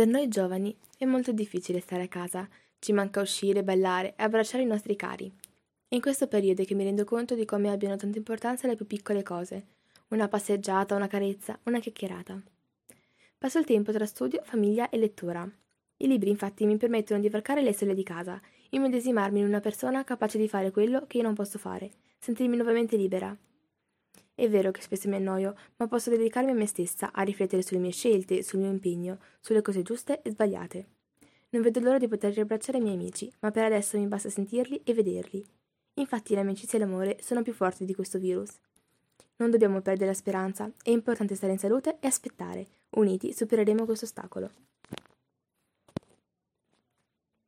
Per noi giovani è molto difficile stare a casa, ci manca uscire, ballare e abbracciare i nostri cari. È in questo periodo che mi rendo conto di come abbiano tanta importanza le più piccole cose. Una passeggiata, una carezza, una chiacchierata. Passo il tempo tra studio, famiglia e lettura. I libri infatti mi permettono di varcare le sole di casa, immedesimarmi in una persona capace di fare quello che io non posso fare, sentirmi nuovamente libera. È vero che spesso mi annoio, ma posso dedicarmi a me stessa, a riflettere sulle mie scelte, sul mio impegno, sulle cose giuste e sbagliate. Non vedo l'ora di poter riabbracciare i miei amici, ma per adesso mi basta sentirli e vederli. Infatti l'amicizia e l'amore sono più forti di questo virus. Non dobbiamo perdere la speranza, è importante stare in salute e aspettare. Uniti supereremo questo ostacolo.